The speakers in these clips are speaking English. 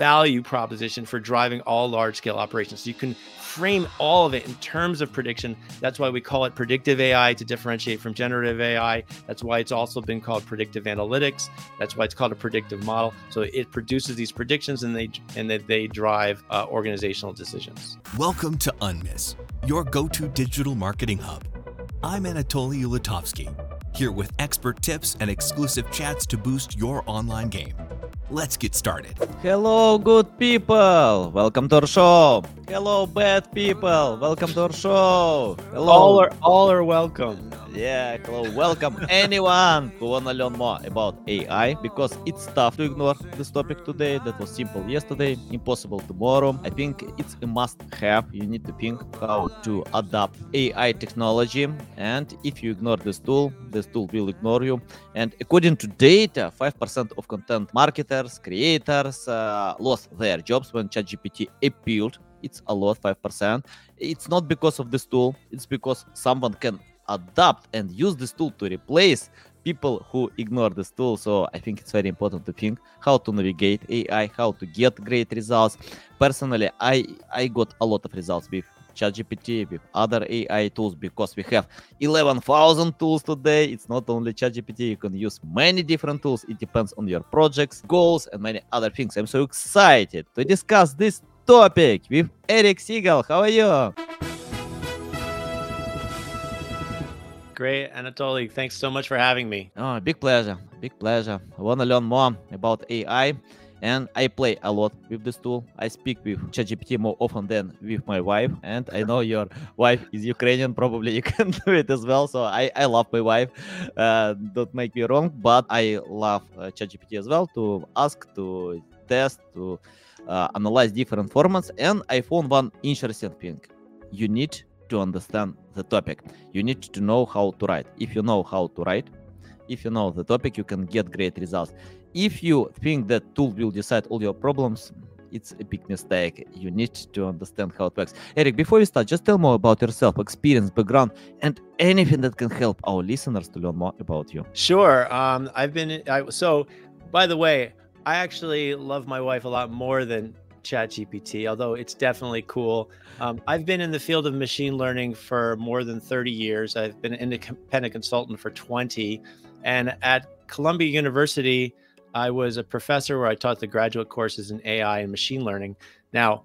value proposition for driving all large scale operations. So you can frame all of it in terms of prediction. That's why we call it predictive AI to differentiate from generative AI. That's why it's also been called predictive analytics. That's why it's called a predictive model. So it produces these predictions and they and that they drive uh, organizational decisions. Welcome to Unmiss, your go-to digital marketing hub. I'm Anatoly Ulitovskyi, here with expert tips and exclusive chats to boost your online game. Let's get started. Hello, good people. Welcome to our show. Hello, bad people. Welcome to our show. Hello. All are all are welcome. Yeah, hello, welcome anyone who wanna learn more about AI because it's tough to ignore this topic today. That was simple yesterday, impossible tomorrow. I think it's a must-have. You need to think how to adapt AI technology, and if you ignore this tool, this tool will ignore you. And according to data, five percent of content marketers, creators uh, lost their jobs when ChatGPT appeared it's a lot 5% it's not because of this tool it's because someone can adapt and use this tool to replace people who ignore this tool. So I think it's very important to think how to navigate AI, how to get great results. Personally, I I got a lot of results with ChatGPT, with other AI tools because we have 11,000 tools today. It's not only ChatGPT, you can use many different tools. It depends on your projects, goals, and many other things. I'm so excited to discuss this topic with Eric Siegel. How are you? Great, Anatoly. Thanks so much for having me. Oh, big pleasure. Big pleasure. I want to learn more about AI and I play a lot with this tool. I speak with ChatGPT more often than with my wife, and I know your wife is Ukrainian. Probably you can do it as well. So I, I love my wife. Uh, don't make me wrong, but I love uh, ChatGPT as well to ask, to test, to uh, analyze different formats. And I found one interesting thing. You need to understand the topic. You need to know how to write. If you know how to write, if you know the topic, you can get great results. If you think that tool will decide all your problems, it's a big mistake. You need to understand how it works. Eric, before we start, just tell more about yourself, experience, background, and anything that can help our listeners to learn more about you. Sure. Um, I've been I, so. By the way, I actually love my wife a lot more than ChatGPT, although it's definitely cool. Um, I've been in the field of machine learning for more than 30 years. I've been an independent consultant for 20. And at Columbia University, I was a professor where I taught the graduate courses in AI and machine learning. Now,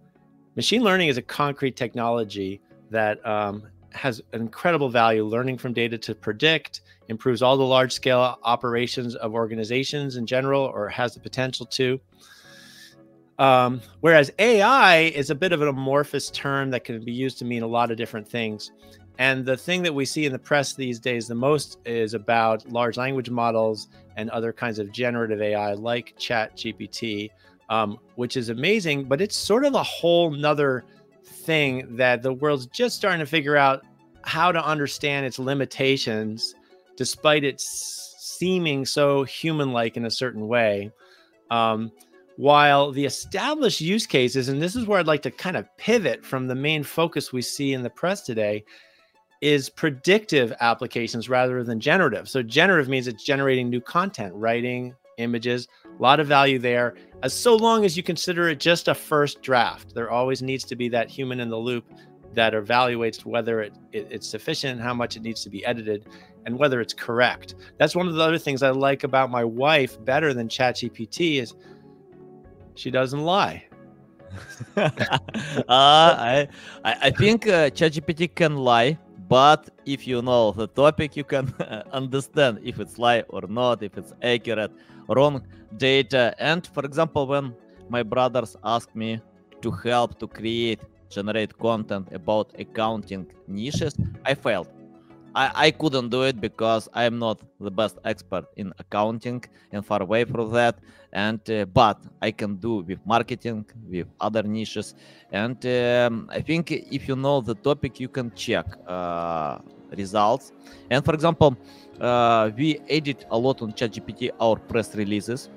machine learning is a concrete technology that um, has incredible value learning from data to predict, improves all the large scale operations of organizations in general, or has the potential to. Um, whereas AI is a bit of an amorphous term that can be used to mean a lot of different things. And the thing that we see in the press these days the most is about large language models and other kinds of generative AI like ChatGPT, um, which is amazing, but it's sort of a whole nother thing that the world's just starting to figure out how to understand its limitations, despite it seeming so human like in a certain way. Um, while the established use cases, and this is where I'd like to kind of pivot from the main focus we see in the press today, is predictive applications rather than generative. So, generative means it's generating new content, writing, images, a lot of value there. As so long as you consider it just a first draft, there always needs to be that human in the loop that evaluates whether it, it, it's sufficient, how much it needs to be edited, and whether it's correct. That's one of the other things I like about my wife better than ChatGPT is she doesn't lie. uh, I, I think uh, ChatGPT can lie, but if you know the topic, you can understand if it's lie or not, if it's accurate, wrong data. And for example, when my brothers ask me to help to create, generate content about accounting niches, I failed I, I couldn't do it because I'm not the best expert in accounting and far away from that. And uh, but I can do with marketing, with other niches. And um, I think if you know the topic, you can check uh, results. And for example, uh, we edit a lot on ChatGPT our press releases,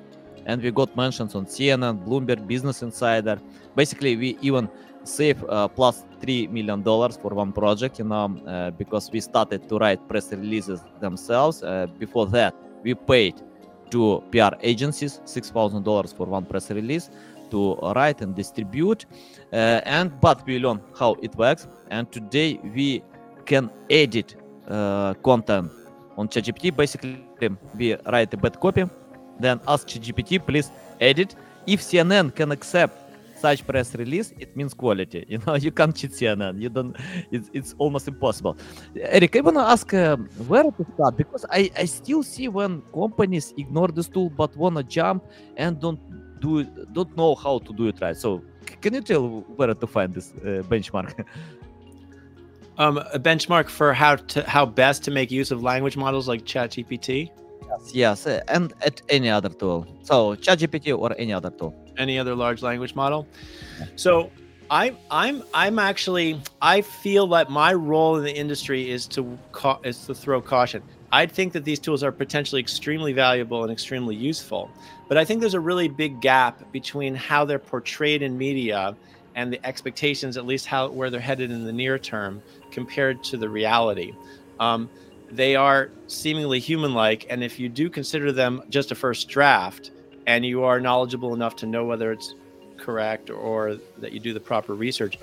and we got mentions on CNN, Bloomberg, Business Insider. Basically, we even save uh, plus three million dollars for one project you know uh, because we started to write press releases themselves uh, before that we paid to pr agencies six thousand dollars for one press release to write and distribute. And but we learn how it works. And today we can edit content on ChatGPT. Basically, we write a bad copy, then ask ChatGPT, please edit. If CNN can accept such press release, it means quality. You know, you can't cheat CNN. You don't. It's, it's almost impossible. Eric, I wanna ask uh, where to start because I, I still see when companies ignore this tool but wanna jump and don't do don't know how to do it right. So can you tell where to find this uh, benchmark? um, a benchmark for how to how best to make use of language models like ChatGPT. Yes, yes, uh, and at any other tool. So ChatGPT or any other tool. Any other large language model. So I'm I'm I'm actually I feel that my role in the industry is to ca- is to throw caution. I think that these tools are potentially extremely valuable and extremely useful, but I think there's a really big gap between how they're portrayed in media and the expectations, at least how where they're headed in the near term, compared to the reality. Um, they are seemingly human-like, and if you do consider them just a first draft, and you are knowledgeable enough to know whether it's correct or that you do the proper research,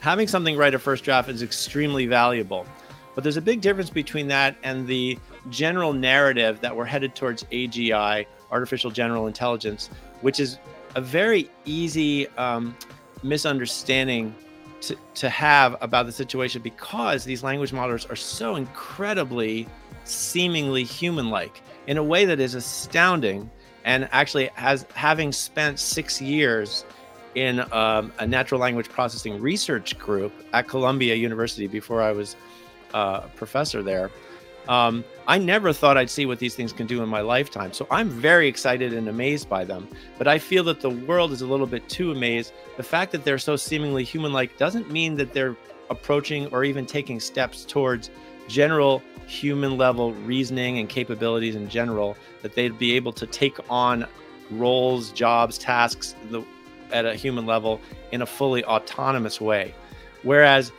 having something write a first draft is extremely valuable. But there's a big difference between that and the general narrative that we're headed towards AGI, artificial general intelligence, which is a very easy um, misunderstanding to, to have about the situation because these language models are so incredibly seemingly human like in a way that is astounding and actually has having spent six years in um, a natural language processing research group at Columbia University before I was uh, a professor there. Um, I never thought I'd see what these things can do in my lifetime. So I'm very excited and amazed by them. But I feel that the world is a little bit too amazed. The fact that they're so seemingly human like doesn't mean that they're approaching or even taking steps towards general human level reasoning and capabilities in general, that they'd be able to take on roles, jobs, tasks the, at a human level in a fully autonomous way. Whereas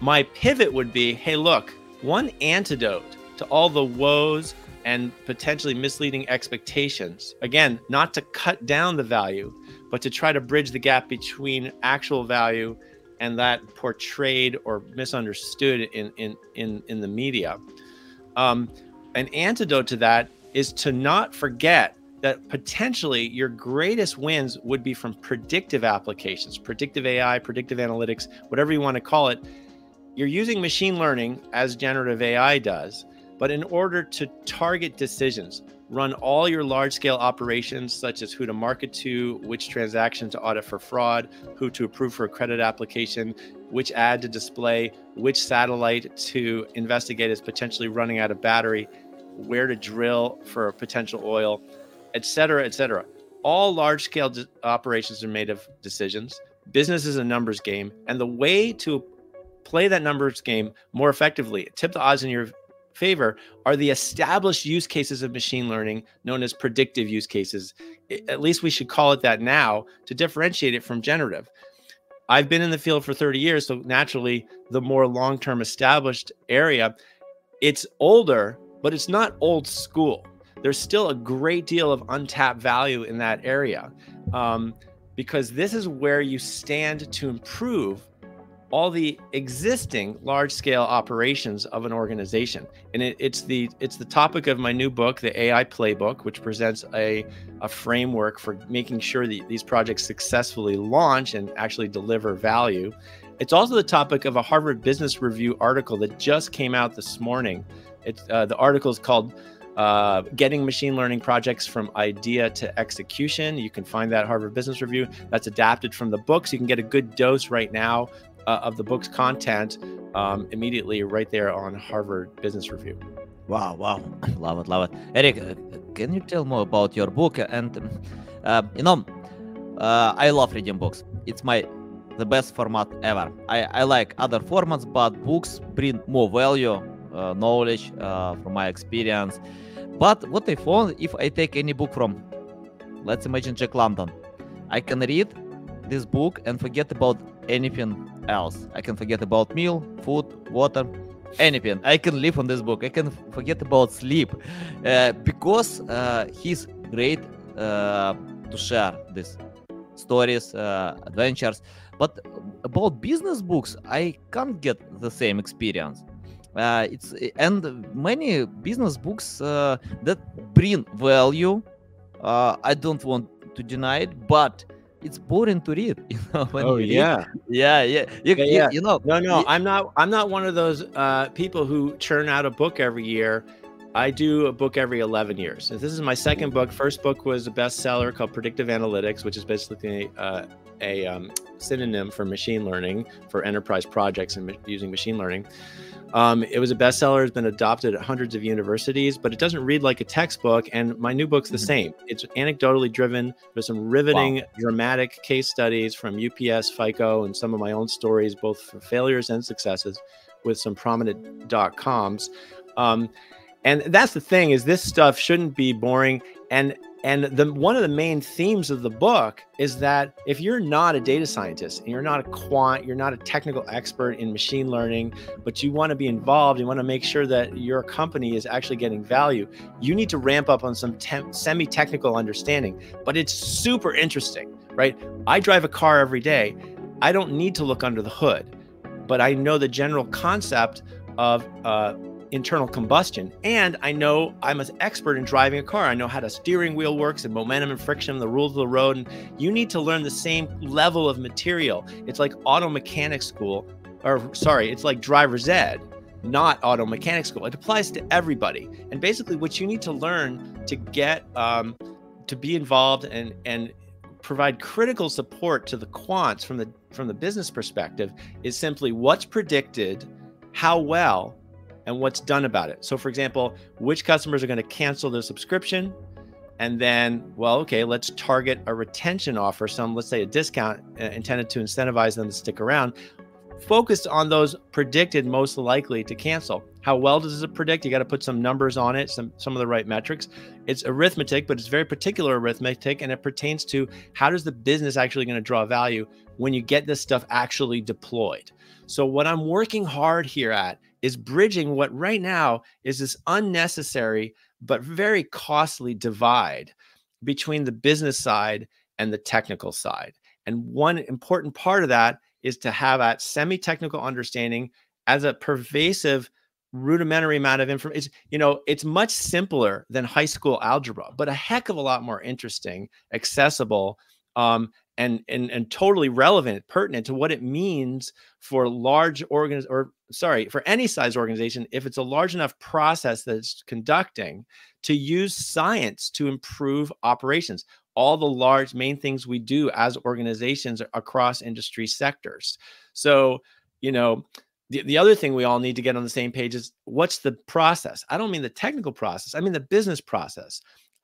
my pivot would be hey, look, one antidote to all the woes and potentially misleading expectations. Again, not to cut down the value, but to try to bridge the gap between actual value and that portrayed or misunderstood in in in, in the media. Um, an antidote to that is to not forget that potentially your greatest wins would be from predictive applications, predictive AI, predictive analytics, whatever you want to call it. You're using machine learning as generative AI does but in order to target decisions, run all your large scale operations, such as who to market to, which transaction to audit for fraud, who to approve for a credit application, which ad to display, which satellite to investigate is potentially running out of battery, where to drill for potential oil, et cetera, et cetera. All large scale operations are made of decisions. Business is a numbers game. And the way to play that numbers game more effectively, tip the odds in your favor are the established use cases of machine learning known as predictive use cases. At least we should call it that now to differentiate it from generative. I've been in the field for 30 years, so naturally, the more long term established area, it's older, but it's not old school. There's still a great deal of untapped value in that area um, because this is where you stand to improve all the existing large scale operations of an organization and it, it's the it's the topic of my new book the ai playbook which presents a, a framework for making sure that these projects successfully launch and actually deliver value it's also the topic of a harvard business review article that just came out this morning it's uh, the article is called uh, getting machine learning projects from idea to execution. You can find that Harvard Business Review. That's adapted from the book, so you can get a good dose right now uh, of the book's content um, immediately right there on Harvard Business Review. Wow, wow, love it, love it. Eric, uh, can you tell more about your book? And uh, you know, uh, I love reading books. It's my the best format ever. I, I like other formats, but books bring more value, uh, knowledge uh, from my experience. But what I found, if I take any book from, let's imagine Jack London, I can read this book and forget about anything else. I can forget about meal, food, water, anything. I can live on this book. I can forget about sleep uh, because uh, he's great uh, to share these stories, uh, adventures. But about business books, I can't get the same experience. Uh, it's and many business books uh, that bring value. I don't want to deny it, but it's boring to read. You know. oh you yeah. Read, yeah, yeah. You, Yeah, you- yeah. you know. No, no, Ye- I'm not. I'm not one of those uh, people who churn out a book every year. I do a book every 11 years. This is my second book. First book was a bestseller called Predictive Analytics, which is basically uh, a um, synonym for machine learning for enterprise projects and ma- using machine learning. Um, it was a bestseller. It's been adopted at hundreds of universities, but it doesn't read like a textbook. And my new book's the Mhm. same. It's anecdotally driven. There's some riveting, dramatic case studies from UPS, FICO, and some of my own stories, both for failures and successes, with some prominent dot coms. Um, and that's the thing is this stuff shouldn't be boring. And and the one of the main themes of the book is that if you're not a data scientist and you're not a quant, you're not a technical expert in machine learning, but you want to be involved, you want to make sure that your company is actually getting value, you need to ramp up on some semi-technical understanding. But it's super interesting, right? I drive a car every day. I don't need to look under the hood, but I know the general concept of uh, internal combustion. And I know I'm an expert in driving a car. I know how the steering wheel works and momentum and friction, the rules of the road. And you need to learn the same level of material. It's like auto mechanic school, or sorry, it's like driver's ed, not auto mechanic school. It applies to everybody. And basically, what you need to learn to get um, to be involved and and provide critical support to the quants from the from the business perspective is simply what's predicted, how well, and what's done about it. So, for example, which customers are going to cancel their subscription? And then, well, okay, let's target a retention offer, some, let's say a discount uh, intended to incentivize them to stick around, focused on those predicted most likely to cancel. How well does it predict? You got to put some numbers on it, some some of the right metrics. It's arithmetic, but it's very particular arithmetic, and it pertains to how does the business actually going to draw value when you get this stuff actually deployed. So what I'm working hard here at is bridging what right now is this unnecessary but very costly divide between the business side and the technical side. And one important part of that is to have that semi-technical understanding as a pervasive rudimentary amount of information. You know, it's much simpler than high school algebra, but a heck of a lot more interesting, accessible, um, and and and totally relevant, pertinent to what it means for large organs or sorry, for any size organization, if it's a large enough process that's conducting to use science to improve operations. All the large main things we do as organizations across industry sectors. So, you know, the, the other thing we all need to get on the same page is what's the process? I don't mean the technical process, I mean the business process.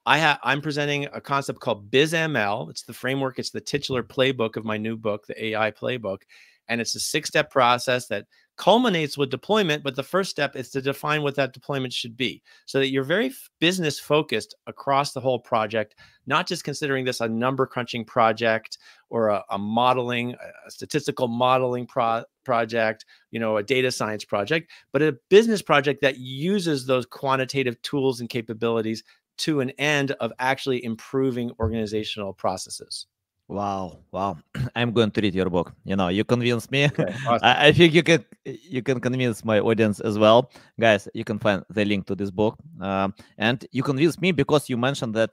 I have I'm presenting a concept called BizML. It's the framework, it's the titular playbook of my new book, the AI playbook. And it's a six-step process that culminates with deployment, but the first step is to define what that deployment should be so that you're very business focused across the whole project, not just considering this a number crunching project or a, a modeling, a statistical modeling pro- project, you know, a data science project, but a business project that uses those quantitative tools and capabilities to an end of actually improving organizational processes. Wow, wow! I'm going to read your book. You know, you convinced me. Okay, awesome. I, I think you can you can convince my audience as well, guys. You can find the link to this book, um, and you convinced me because you mentioned that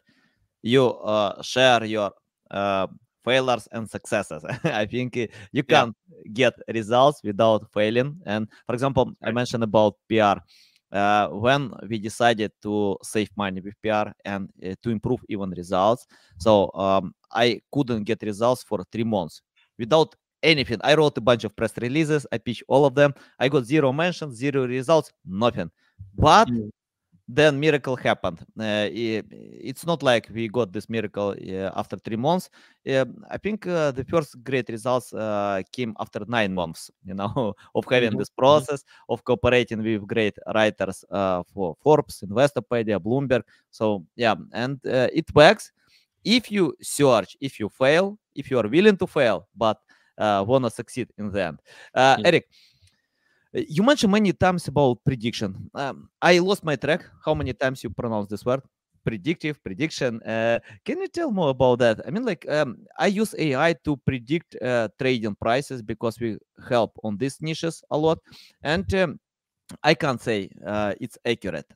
you uh, share your uh, failures and successes. I think uh, you can't get results without failing. And for example, I mentioned about PR. Uh, when we decided to save money with PR and uh, to improve even results, so um, I couldn't get results for three months without anything. I wrote a bunch of press releases. I pitched all of them. I got zero mentions, zero results, nothing. But Mm. then miracle happened. Uh, i- it's not like we got this miracle uh, after three months. Uh, I think uh, the first great results uh, came after nine months. You know, of having Mhm, this mhm. process of cooperating with great writers uh, for Forbes, Investopedia, Bloomberg. So yeah, and it works if you search, if you fail, if you are willing to fail, but uh, wanna succeed in the end. Uh, Yeah. Eric, you mentioned many times about prediction. Um, I lost my track. How many times you pronounce this word? predictive prediction. Uh, can you tell more about that? I mean, like um, I use AI to predict uh, trading prices because we help on these niches a lot, and um, I can't say uh, it's accurate,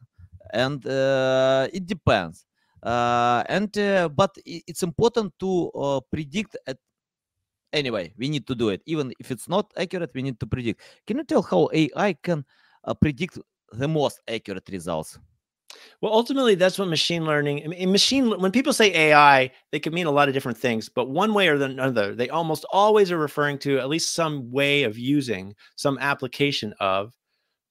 and uh, it depends. Uh, and uh, but it's important to predict at anyway we need to do it even if it's not accurate we need to predict can you tell how ai can uh, predict the most accurate results well, ultimately, that's what machine learning. In machine, when people say AI, they can mean a lot of different things. But one way or another, they almost always are referring to at least some way of using some application of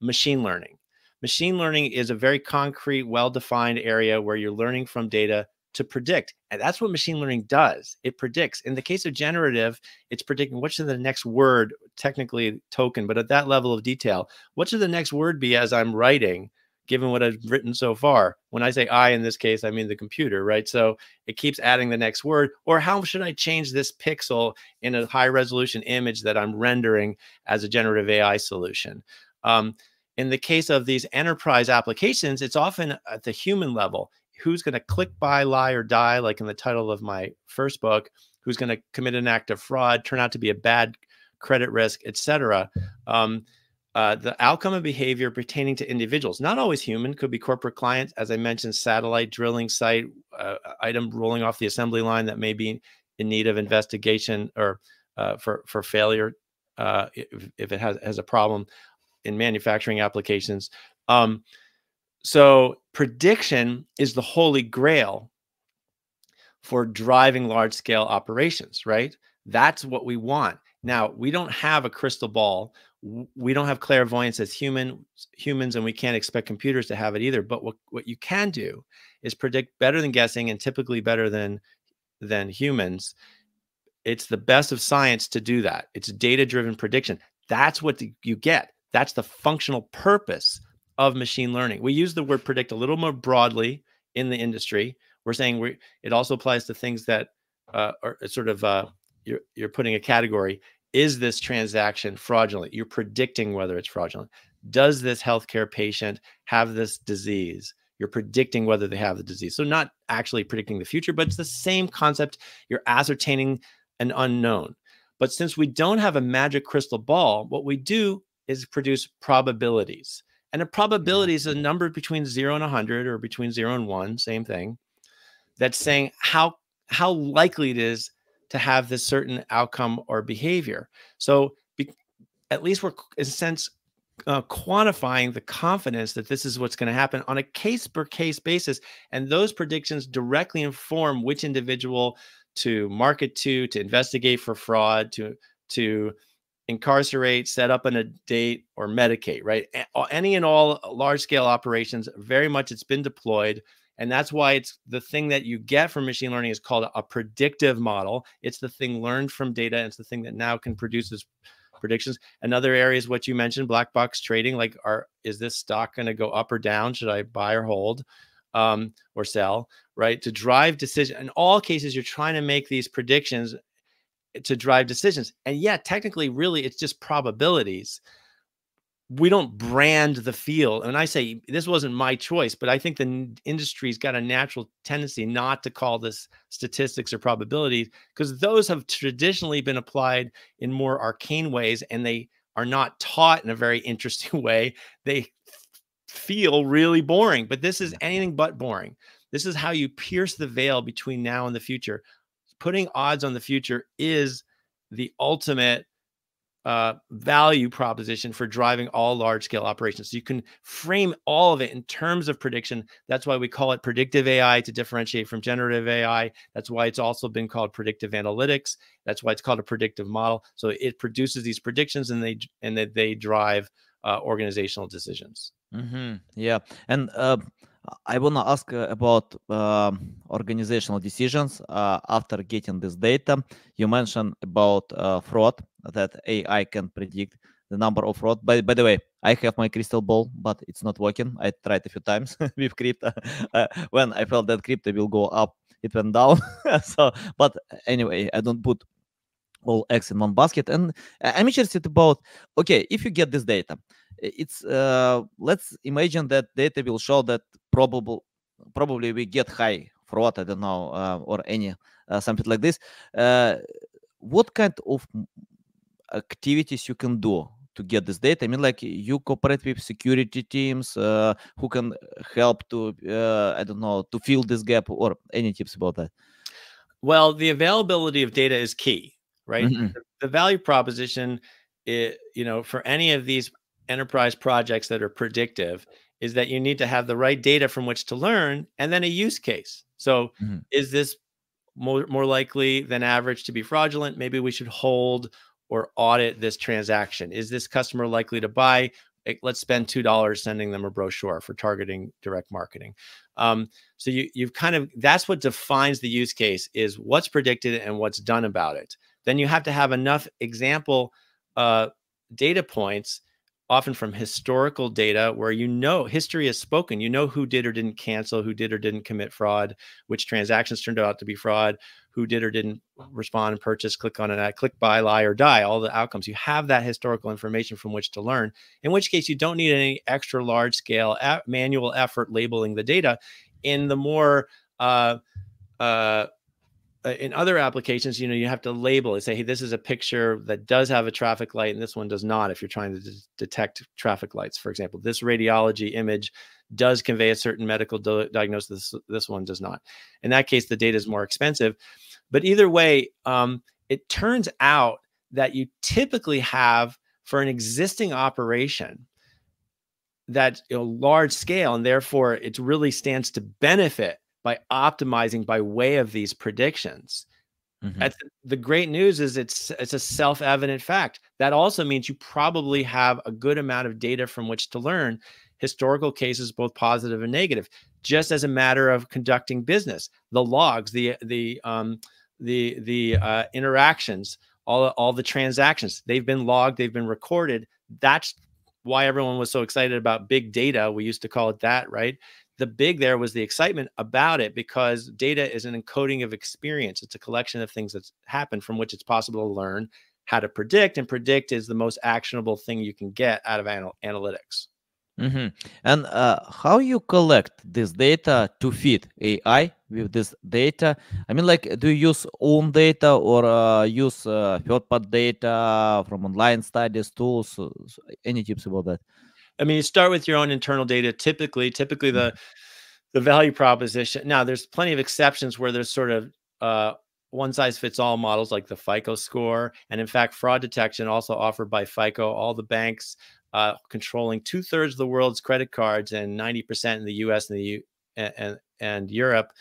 machine learning. Machine learning is a very concrete, well-defined area where you're learning from data to predict. And that's what machine learning does. It predicts. In the case of generative, it's predicting what should the next word, technically token, but at that level of detail, what should the next word be as I'm writing given what I've written so far. When I say I in this case, I mean the computer, right? So it keeps adding the next word. Or how should I change this pixel in a high resolution image that I'm rendering as a generative AI solution? Um, in the case of these enterprise applications, it's often at the human level. Who's going to click, buy, lie, or die, like in the title of my first book? Who's going to commit an act of fraud, turn out to be a bad credit risk, etc. Um, uh, the outcome of behavior pertaining to individuals, not always human, could be corporate clients, as I mentioned, satellite drilling site, uh, item rolling off the assembly line that may be in need of investigation or uh, for for failure uh, if, if, it has has a problem in manufacturing applications. Um, so prediction is the holy grail for driving large scale operations, right? That's what we want. Now, we don't have a crystal ball we don't have clairvoyance as human humans and we can't expect computers to have it either but what, what you can do is predict better than guessing and typically better than than humans it's the best of science to do that it's data driven prediction that's what you get that's the functional purpose of machine learning we use the word predict a little more broadly in the industry we're saying we it also applies to things that uh, are sort of uh, you're, you're putting a category is this transaction fraudulent? You're predicting whether it's fraudulent. Does this healthcare patient have this disease? You're predicting whether they have the disease. So, not actually predicting the future, but it's the same concept. You're ascertaining an unknown. But since we don't have a magic crystal ball, what we do is produce probabilities. And a probability is a number between zero and 100 or between zero and one, same thing, that's saying how, how likely it is to have this certain outcome or behavior. So be, at least we're in a sense uh, quantifying the confidence that this is what's going to happen on a case per case basis. And those predictions directly inform which individual to market to, to investigate for fraud, to, to incarcerate, set up in a date, or medicate, right? Any and all large scale operations, very much it's been deployed and that's why it's the thing that you get from machine learning is called a predictive model. It's the thing learned from data. It's the thing that now can produce this predictions. Another area is what you mentioned, black box trading. Like, are is this stock going to go up or down? Should I buy or hold? Um, or sell, right? To drive decision. In all cases, you're trying to make these predictions to drive decisions. And yeah, technically, really, it's just probabilities we don't brand the field. And I say this wasn't my choice, but I think the industry's got a natural tendency not to call this statistics or probabilities because those have traditionally been applied in more arcane ways and they are not taught in a very interesting way. They feel really boring, but this is anything but boring. This is how you pierce the veil between now and the future. Putting odds on the future is the ultimate uh, value proposition for driving all large scale operations. So you can frame all of it in terms of prediction. That's why we call it predictive AI to differentiate from generative AI. That's why it's also been called predictive analytics. That's why it's called a predictive model. So it produces these predictions and they and that they drive uh, organizational decisions. Mm-hmm. Yeah, and uh, I want to ask uh, about uh, organizational decisions uh, after getting this data. You mentioned about uh, fraud that AI can predict the number of fraud. By, by the way, I have my crystal ball, but it's not working. I tried a few times with crypto. Uh, when I felt that crypto will go up, it went down. so, but anyway, I don't put all eggs in one basket. And I'm interested about okay, if you get this data, it's uh, let's imagine that data will show that probable probably we get high fraud. I don't know, uh, or any uh, something like this. Uh, what kind of activities you can do to get this data? I mean, like you cooperate with security teams uh, who can help to, uh, I don't know, to fill this gap, or any tips about that? Well, the availability of data is key, right? Mm-hmm. The, the value proposition, it, you know, for any of these enterprise projects that are predictive is that you need to have the right data from which to learn and then a use case. So, mm-hmm. is this more, more likely than average to be fraudulent? Maybe we should hold or audit this transaction. Is this customer likely to buy? Let's spend two dollars sending them a brochure for targeting direct marketing. Um, so you you've kind of that's what defines the use case is what's predicted and what's done about it. Then you have to have enough example uh, data points often from historical data where you know history has spoken. You know who did or didn't cancel, who did or didn't commit fraud, which transactions turned out to be fraud, who did or didn't respond and purchase, click on an ad, click buy, lie, or die, all the outcomes. You have that historical information from which to learn, in which case you don't need any extra large scale manual effort labeling the data. In the more uh, uh, in other applications, you know, you have to label it, say, hey, this is a picture that does have a traffic light and this one does not. If you're trying to detect traffic lights, for example, this radiology image does convey a certain medical diagnosis. This, this one does not. In that case, the data is more expensive. But either way, um, it turns out that you typically have for an existing operation that you know, large scale, and therefore it really stands to benefit by optimizing by way of these predictions. Mm-hmm. the great news is it's it's a self-evident fact. That also means you probably have a good amount of data from which to learn historical cases, both positive and negative, just as a matter of conducting business. The logs, the the um, the the uh, interactions, all all the transactions, they've been logged, they've been recorded. That's why everyone was so excited about big data. We used to call it that, right? The big there was the excitement about it because data is an encoding of experience. It's a collection of things that's happened from which it's possible to learn how to predict, and predict is the most actionable thing you can get out of anal- analytics. Mm-hmm. And uh, how you collect this data to feed AI with this data? I mean, like, do you use own data or uh, use uh, third-party data from online studies, tools? Any tips about that? I mean, you start with your own internal data. Typically, typically the mm-hmm. the value proposition. Now, there's plenty of exceptions where there's sort of uh, one size fits all models like the FICO score, and in fact, fraud detection also offered by FICO. All the banks uh, controlling two thirds of the world's credit cards and 90% in the U.S. and the U- and, and Europe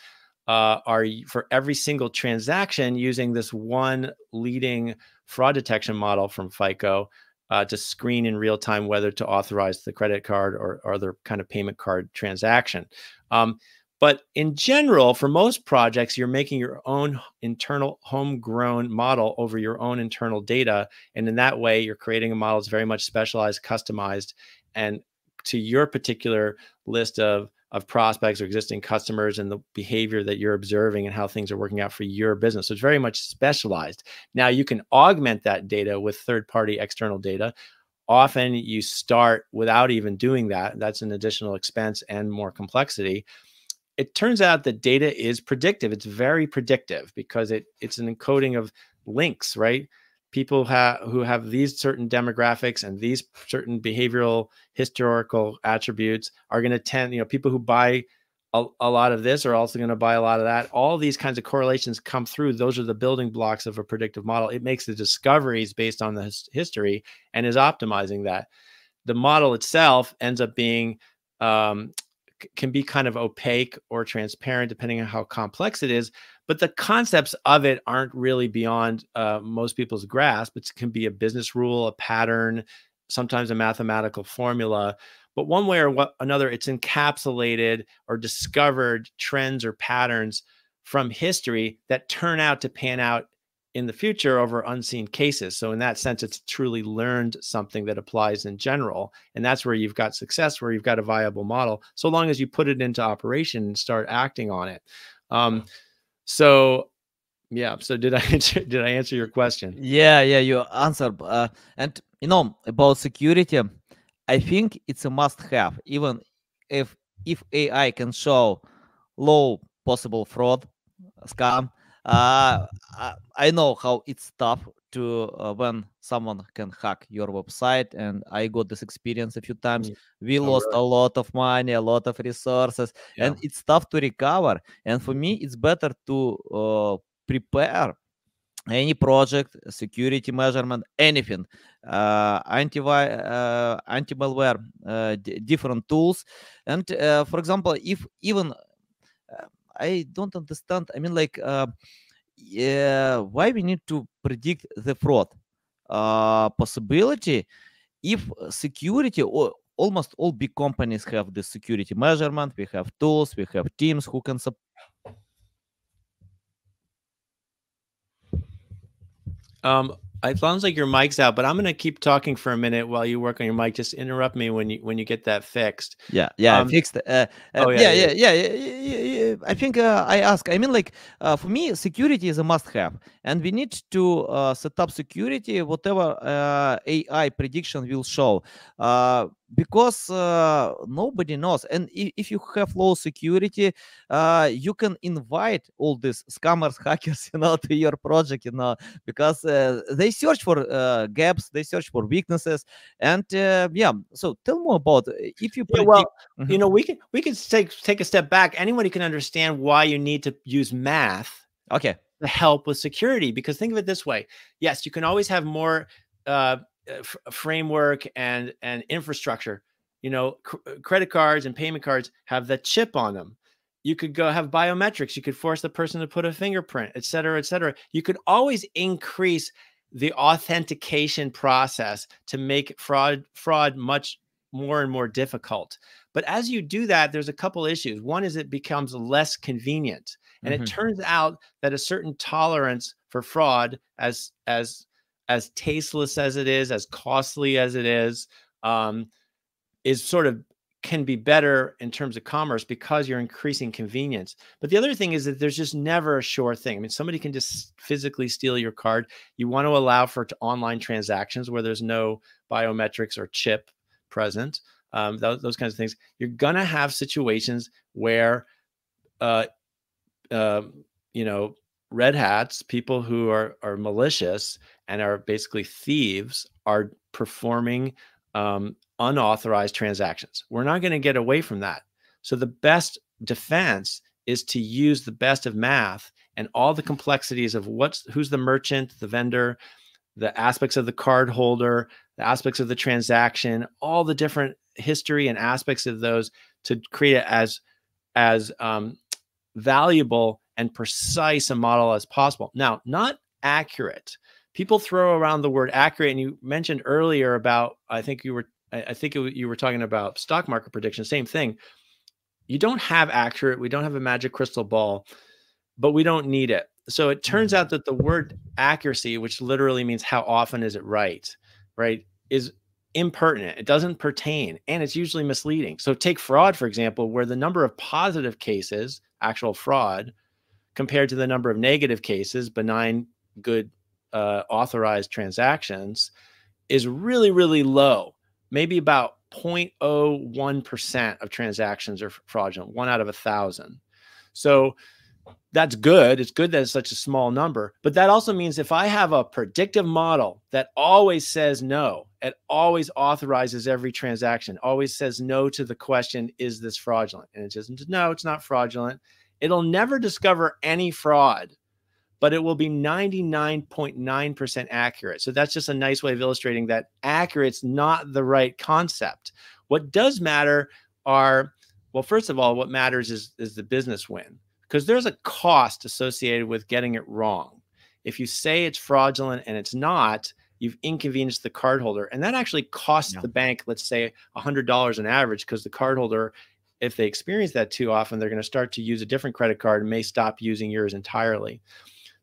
uh, are for every single transaction using this one leading fraud detection model from FICO uh, to screen in real time whether to authorize the credit card or, or other kind of payment card transaction. Um, but in general, for most projects, you're making your own internal homegrown model over your own internal data. And in that way, you're creating a model that's very much specialized, customized, and to your particular list of of prospects or existing customers and the behavior that you're observing and how things are working out for your business. So it's very much specialized. Now you can augment that data with third party external data. Often you start without even doing that. That's an additional expense and more complexity. It turns out that data is predictive. It's very predictive because it it's an encoding of links, right? People have who have these certain demographics and these certain behavioral historical attributes are going to tend you know people who buy a, a lot of this are also going to buy a lot of that. All these kinds of correlations come through. Those are the building blocks of a predictive model. It makes the discoveries based on the his, history and is optimizing that. The model itself ends up being um, can be kind of opaque or transparent depending on how complex it is but the concepts of it aren't really beyond uh, most people's grasp. It can be a business rule, a pattern, sometimes a mathematical formula. But one way or what, another, it's encapsulated or discovered trends or patterns from history that turn out to pan out in the future over unseen cases. So in that sense, it's truly learned something that applies in general. And that's where you've got success, where you've got a viable model, so long as you put it into operation and start acting on it. Um, so yeah. So did I answer, did I answer your question? Yeah, yeah, you answered. Uh, and you know about security, I think it's a must-have. Even if if AI can show low possible fraud scam uh, I know how it's tough to uh, when someone can hack your website and i got this experience a few times we oh, lost really? a lot of money a lot of resources yeah. and it's tough to recover and for me it's better to uh, prepare any project security measurement anything uh, anti uh, anti malware uh, different tools and uh, for example if even i don't understand. I mean like uh, uh, why we need to predict the fraud? Uh, possibility if security or almost all big companies have the security measurement we have tools we have teams who can support um it sounds like your mic's out, but I'm gonna keep talking for a minute while you work on your mic. Just interrupt me when you when you get that fixed. Yeah, yeah, um, I fixed. Uh, uh, oh, yeah, yeah, yeah, yeah, yeah, yeah, I think uh, I ask. I mean, like uh, for me, security is a must-have, and we need to uh, set up security whatever uh, AI prediction will show because uh, nobody knows. And if, if, you have low security uh, you can invite all these scammers hackers you know to your project you know because uh, they search for uh, gaps they search for weaknesses. And uh, yeah so tell more about uh, if you predict- yeah, well mm-hmm. you know we can we can take take a step back. Anybody can understand why you need to use math okay. to help with security because think of it this way. Yes you can always have more uh, f- framework and and infrastructure you know cr- uh, credit cards and payment cards have the chip on them. You could go have biometrics you could force the person to put a fingerprint et cetera et cetera. You could always increase the authentication process to make fraud fraud much more and more difficult. But as you do that there's a couple issues. One is it becomes less convenient and mm-hmm. it turns out that a certain tolerance for fraud as as as tasteless as it is, as costly as it is, um, is sort of can be better in terms of commerce because you're increasing convenience. But the other thing is that there's just never a sure thing. I mean, somebody can just physically steal your card. You want to allow for online transactions where there's no biometrics or chip present, um, those, those kinds of things. You're going to have situations where, uh, uh, you know, red hats, people who are are malicious and are basically thieves, are performing um, unauthorized transactions. We're not going to get away from that. So the best defense is to use the best of math and all the complexities of what's who's the merchant, the vendor, the aspects of the card holder, the aspects of the transaction, all the different history and aspects of those to create as as um, valuable and precise a model as possible. Now, not accurate. People throw around the word accurate, and you mentioned earlier about I think you were I think it, you were talking about stock market prediction. Same thing. You don't have accurate. We don't have a magic crystal ball, but we don't need it. So it turns out mm-hmm. that the word accuracy, which literally means how often is it right, right, is impertinent. It doesn't pertain and it's usually misleading. So take fraud, for example, where the number of positive cases, actual fraud, compared to the number of negative cases, benign, good, uh, authorized transactions, is really, really low. Maybe about 0.01% of transactions are fraudulent, one out of a thousand. So that's good. It's good that it's such a small number. But that also means if I have a predictive model that always says no, it always authorizes every transaction, always says no to the question, is this fraudulent? And it says, no, it's not fraudulent. It'll never discover any fraud, but it will be 99.9% accurate. So that's just a nice way of illustrating that accurate's not the right concept. What does matter are, well, first of all, what matters is, is the business win because there's a cost associated with getting it wrong. If you say it's fraudulent and it's not, you've inconvenienced the cardholder. And that actually costs yeah. the bank, let's say $100 on average, because the cardholder if they experience that too often, they're going to start to use a different credit card and may stop using yours entirely.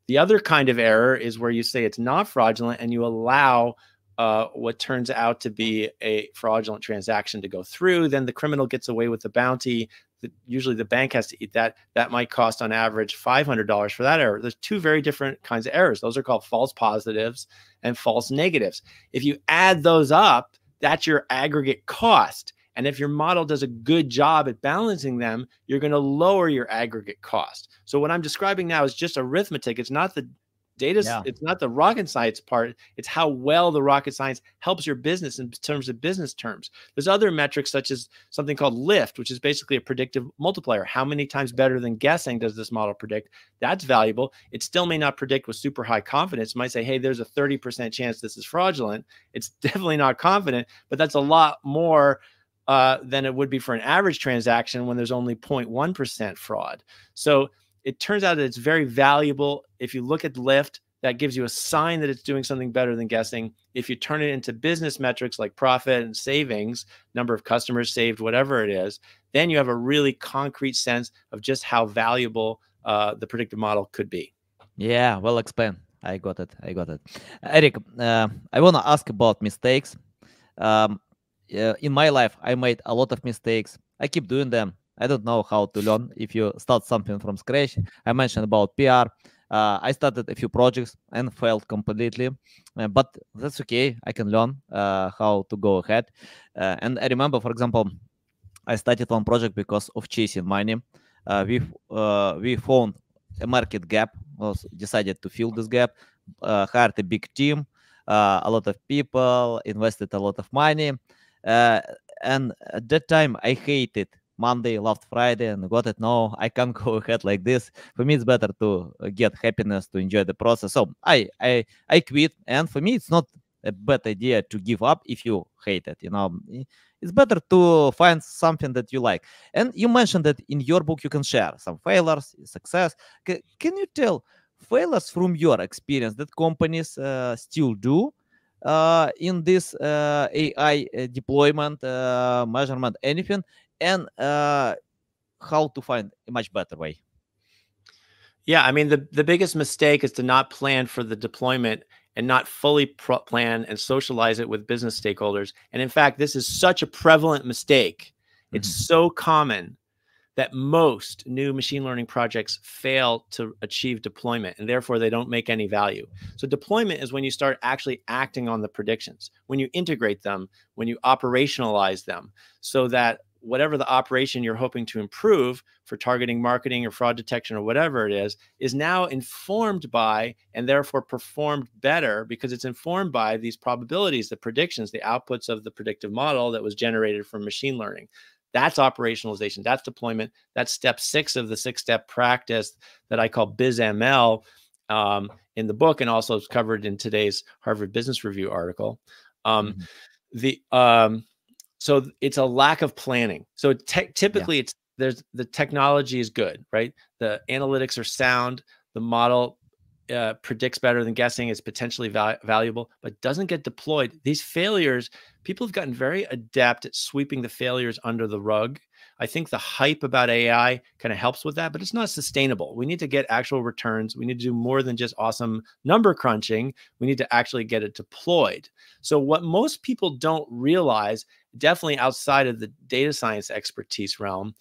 The other kind of error is where you say it's not fraudulent and you allow uh, what turns out to be a fraudulent transaction to go through. Then the criminal gets away with the bounty. The, usually the bank has to eat that. That might cost on average $500 for that error. There's two very different kinds of errors. Those are called false positives and false negatives. If you add those up, that's your aggregate cost And if your model does a good job at balancing them, you're going to lower your aggregate cost. So what I'm describing now is just arithmetic. It's not the Data, yeah. it's not the rocket science part. It's how well the rocket science helps your business in terms of business terms. There's other metrics such as something called lift, which is basically a predictive multiplier. How many times better than guessing does this model predict? That's valuable. It still may not predict with super high confidence. It might say, hey, there's a 30% chance this is fraudulent. It's definitely not confident, but that's a lot more uh, than it would be for an average transaction when there's only 0.1% fraud. So it turns out that it's very valuable. If you look at Lift, that gives you a sign that it's doing something better than guessing. If you turn it into business metrics like profit and savings, number of customers saved, whatever it is, then you have a really concrete sense of just how valuable uh, the predictive model could be. Yeah, well explained. I got it. I got it. Eric, uh, I want to ask about mistakes. Um, uh, in my life, I made a lot of mistakes. I keep doing them. I don't know how to learn if you start something from scratch. I mentioned about PR. Uh, I started a few projects and failed completely, uh, but that's okay. I can learn uh, how to go ahead. Uh, and I remember, for example, I started one project because of chasing money. Uh, we uh, we found a market gap. Was decided to fill this gap. hired a big team, a lot of people, invested a lot of money, and at that time I hated Monday, loved Friday, and got it. No, I can't go ahead like this. For me, it's better to uh, get happiness, to enjoy the process. So I, I, I quit. And for me, it's not a bad idea to give up if you hate it. You know, it's better to find something that you like. And you mentioned that in your book you can share some failures, success. C- can you tell failures from your experience that companies uh, still do? Uh, in this uh, AI uh, deployment, uh, measurement, anything, and uh, how to find a much better way. Yeah, I mean the the biggest mistake is to not plan for the deployment and not fully pro- plan and socialize it with business stakeholders. And in fact, this is such a prevalent mistake. It's mm-hmm. so common that most new machine learning projects fail to achieve deployment and therefore they don't make any value. So, deployment is when you start actually acting on the predictions, when you integrate them, when you operationalize them, so that whatever the operation you're hoping to improve for targeting marketing or fraud detection or whatever it is is now informed by and therefore performed better because it's informed by these probabilities the predictions the outputs of the predictive model that was generated from machine learning that's operationalization that's deployment that's step six of the six step practice that i call bizml um, in the book and also it's covered in today's harvard business review article um, mm-hmm. the um, so it's a lack of planning so te- typically yeah. it's there's the technology is good right the analytics are sound the model uh, predicts better than guessing is potentially val- valuable but doesn't get deployed. These failures people have gotten very adept at sweeping the failures under the rug. I think the hype about ai kind of helps with that but it's not sustainable. We need to get actual returns. We need to do more than just awesome number crunching. We need to actually get it deployed. So what most people don't realize definitely outside of the data science expertise realm,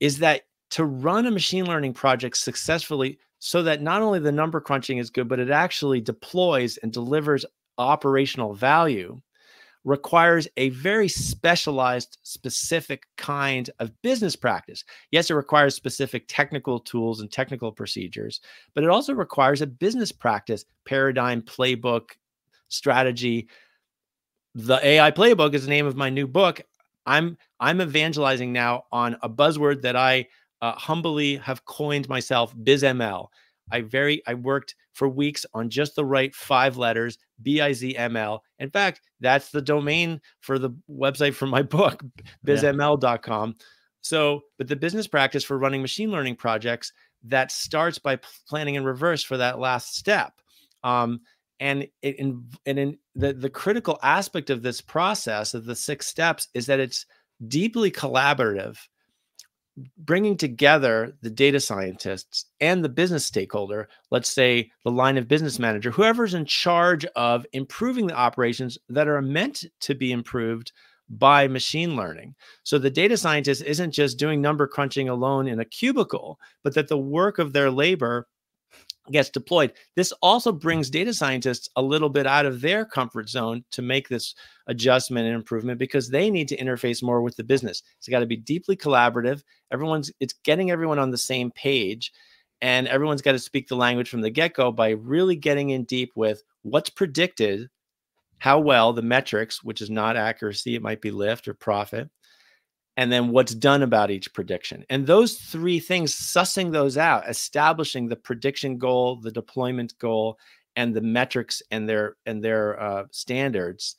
is that to run a machine learning project successfully so that not only the number crunching is good, but it actually deploys and delivers operational value requires a very specialized, specific kind of business practice. Yes, it requires specific technical tools and technical procedures, but it also requires a business practice, paradigm, playbook, strategy the AI playbook is the name of my new book. I'm I'm evangelizing now on a buzzword that I uh, humbly have coined myself, BizML. I very I worked for weeks on just the right five letters, B-I-Z-M-L. In fact, that's the domain for the website for my book, bizml.com. So, but the business practice for running machine learning projects that starts by planning in reverse for that last step. Um, and it in, and in the the critical aspect of this process of the six steps is that it's deeply collaborative bringing together the data scientists and the business stakeholder let's say the line of business manager whoever's in charge of improving the operations that are meant to be improved by machine learning. So the data scientist isn't just doing number crunching alone in a cubicle but that the work of their labor gets deployed. This also brings mm-hmm. data scientists a little bit out of their comfort zone to make this adjustment and improvement because they need to interface more with the business. It's got to be deeply collaborative. Everyone's it's getting everyone on the same page and everyone's got to speak the language from the get-go by really getting in deep with what's predicted, how well the metrics, which is not accuracy, it might be lift or profit, and then what's done about each prediction. And those three things, sussing those out, establishing the prediction goal, the deployment goal, and the metrics and their and their uh, standards.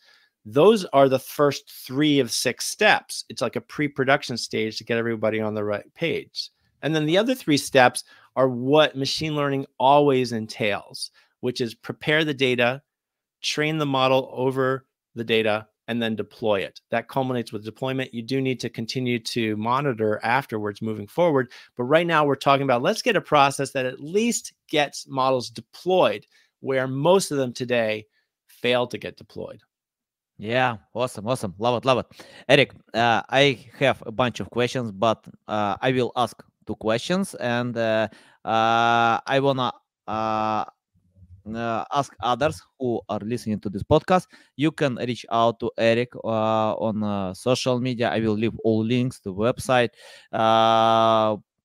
Those are the first three of six steps. It's like a pre-production stage to get everybody on the right page. And then the other three steps are what machine learning always entails, which is prepare the data, train the model over the data, and then deploy it. That culminates with deployment. You do need to continue to monitor afterwards moving forward. But right now, we're talking about let's get a process that at least gets models deployed, where most of them today fail to get deployed. Yeah, awesome, awesome. Love it, love it. Eric, uh, I have a bunch of questions, but uh, I will ask two questions and uh, uh I want to uh, ask others who are listening to this podcast. You can reach out to Eric uh, on uh, social media. I will leave all links to website,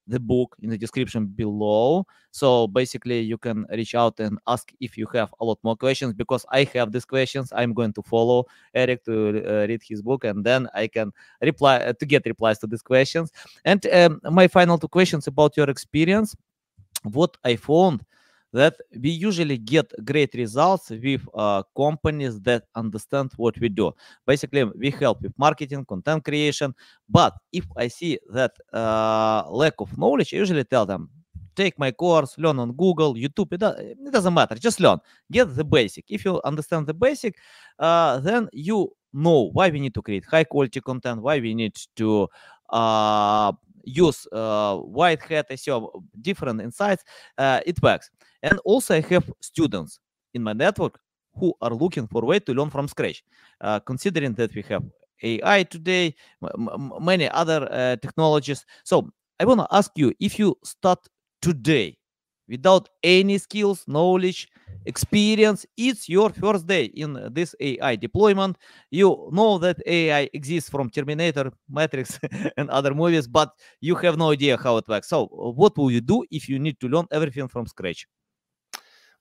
the book in the description below. So basically, you can reach out and ask if you have a lot more questions because I have these questions. I'm going to follow Eric to read his book and then I can reply to get replies to these questions. And um, my final two questions about your experience. What I found that we usually get great results with uh, companies that understand what we do. Basically, we help with marketing, content creation. But if I see that uh, lack of knowledge, I usually tell them, take my course, learn on Google, YouTube. It, does, it doesn't matter. Just learn. Get the basic. If you understand the basic, uh, then you know why we need to create high quality content, why we need to uh, use uh, white hat SEO, different insights. Uh, it works. And also I have students in my network who are looking for way to learn from scratch. Uh, considering that we have AI today, many other uh, technologies. So I want to ask you if you start today without any skills, knowledge, experience, it's your first day in this AI deployment. You know that AI exists from Terminator, Matrix, and other movies, but you have no idea how it works. So, what will you do if you need to learn everything from scratch?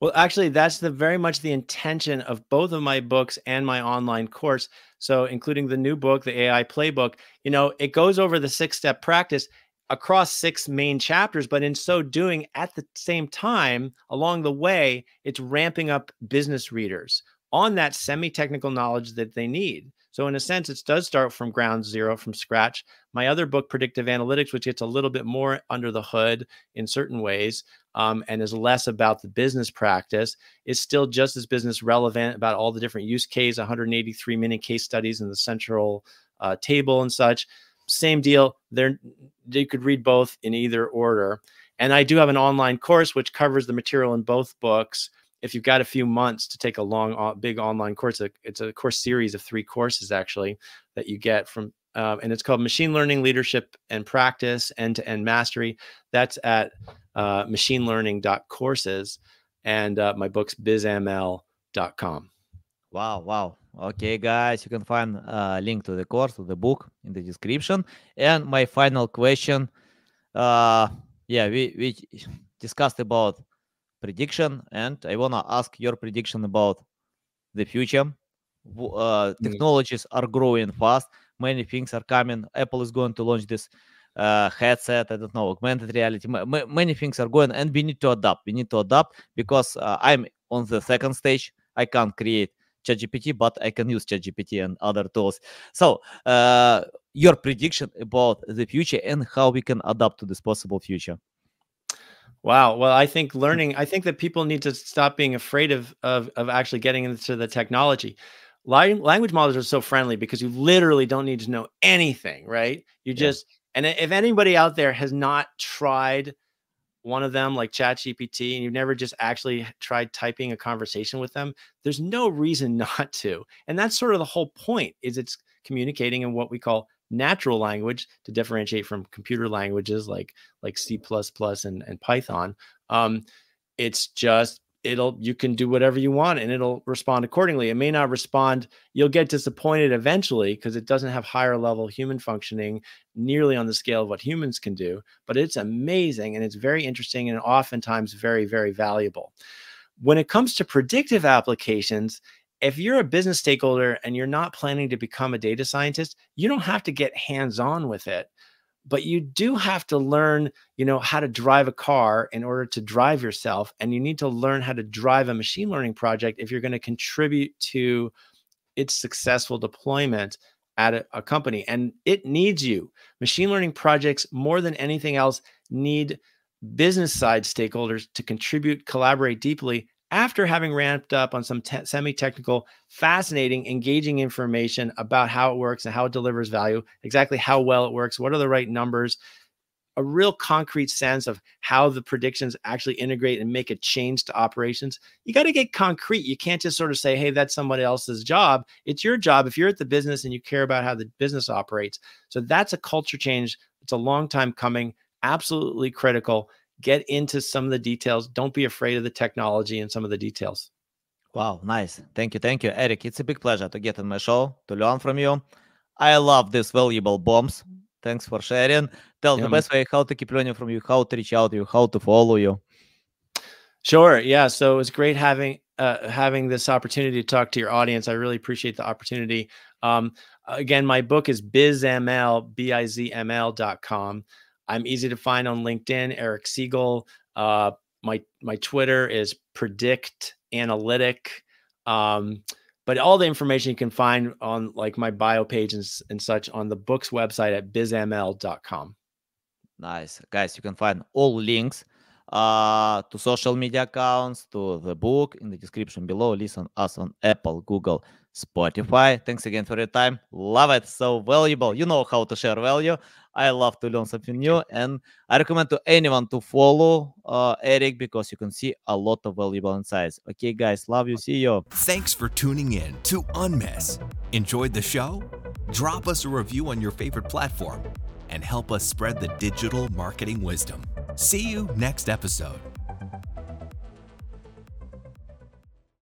Well, actually, that's the very much the intention of both of my books and my online course. So, including the new book, the AI Playbook, you know, it goes over the six step practice across six main chapters, but in so doing, at the same time, along the way, it's ramping up business readers on that semi technical knowledge that they need. So, in a sense, it does start from ground zero, from scratch. My other book, Predictive Analytics, which gets a little bit more under the hood in certain ways um, and is less about the business practice, is still just as business relevant about all the different use case, 183 mini case studies in the central uh, table and such same deal. There, you could read both in either order. And I do have an online course which covers the material in both books. If you've got a few months to take a long, uh, big online course, it's a course series of three courses actually that you get from, uh, and it's called Machine Learning Leadership and Practice End to End Mastery. That's at uh, machinelearning.courses, and uh, my book's bizml.com. Wow, wow. Okay, guys, you can find a link to the course, to the book in the description. And my final question, uh, yeah, we, we discussed about prediction, and I want to ask your prediction about the future. Uh, technologies are growing fast. Many things are coming. Apple is going to launch this uh, headset. I don't know, augmented reality. Many things are going, and we need to adapt. We need to adapt because uh, I'm on the second stage. I can't create ChatGPT, but I can use ChatGPT and other tools. So, uh, your prediction about the future and how we can adapt to this possible future. Wow. Well, I think learning. I think that people need to stop being afraid of of, of actually getting into the technology. Language models are so friendly because you literally don't need to know anything, right? You just and if anybody out there has not tried one of them like ChatGPT and you've never just actually tried typing a conversation with them, there's no reason not to. And that's sort of the whole point is it's communicating in what we call natural language to differentiate from computer languages like like C++ and, and Python. Um, it's just it'll you can do whatever you want and it'll respond accordingly. It may not respond you'll get disappointed eventually because it doesn't have higher level human functioning nearly on the scale of what humans can do but it's amazing and it's very interesting and oftentimes very very valuable. When it comes to predictive applications if you're a business stakeholder and you're not planning to become a data scientist you don't have to get hands on with it but you do have to learn you know how to drive a car in order to drive yourself and you need to learn how to drive a machine learning project if you're going to contribute to its successful deployment at a, a, company and it needs you. Machine learning projects more than anything else need business side stakeholders to contribute collaborate deeply after having ramped up on some te- semi-technical fascinating engaging information about how it works and how it delivers value exactly how well it works what are the right numbers a real concrete sense of how the predictions actually integrate and make a change to operations you got to get concrete. You can't just sort of say hey that's somebody else's job. It's your job. If you're at the business and you care about how the business operates. So that's a culture change. It's a long time coming. Absolutely critical get into some of the details. Don't be afraid of the technology and some of the details. Wow, nice. Thank you. Thank you, Eric. It's a big pleasure to get on my show, to learn from you. I love these valuable bombs. Thanks for sharing. Tell yeah. the best way how to keep learning from you, how to reach out to you, how to follow you. Sure. Yeah. So it was great having uh, having this opportunity to talk to your audience. I really appreciate the opportunity. Um, again, my book is bizml, B-I-Z-M-L.com. I'm easy to find on LinkedIn, Eric Siegel. Uh, my my Twitter is predict analytic. Um, but all the information you can find on like my bio page and, and such on the book's website at bizml.com. Nice. Guys, you can find all links uh, to social media accounts, to the book in the description below. Listen us on Apple, Google, Spotify. Thanks again for your time. Love it. So valuable. You know how to share value. I love to learn something new, and I recommend to anyone to follow uh, Eric because you can see a lot of valuable insights. Okay, guys, love you. See you. Thanks for tuning in to Unmiss. Enjoyed the show? Drop us a review on your favorite platform and help us spread the digital marketing wisdom. See you next episode.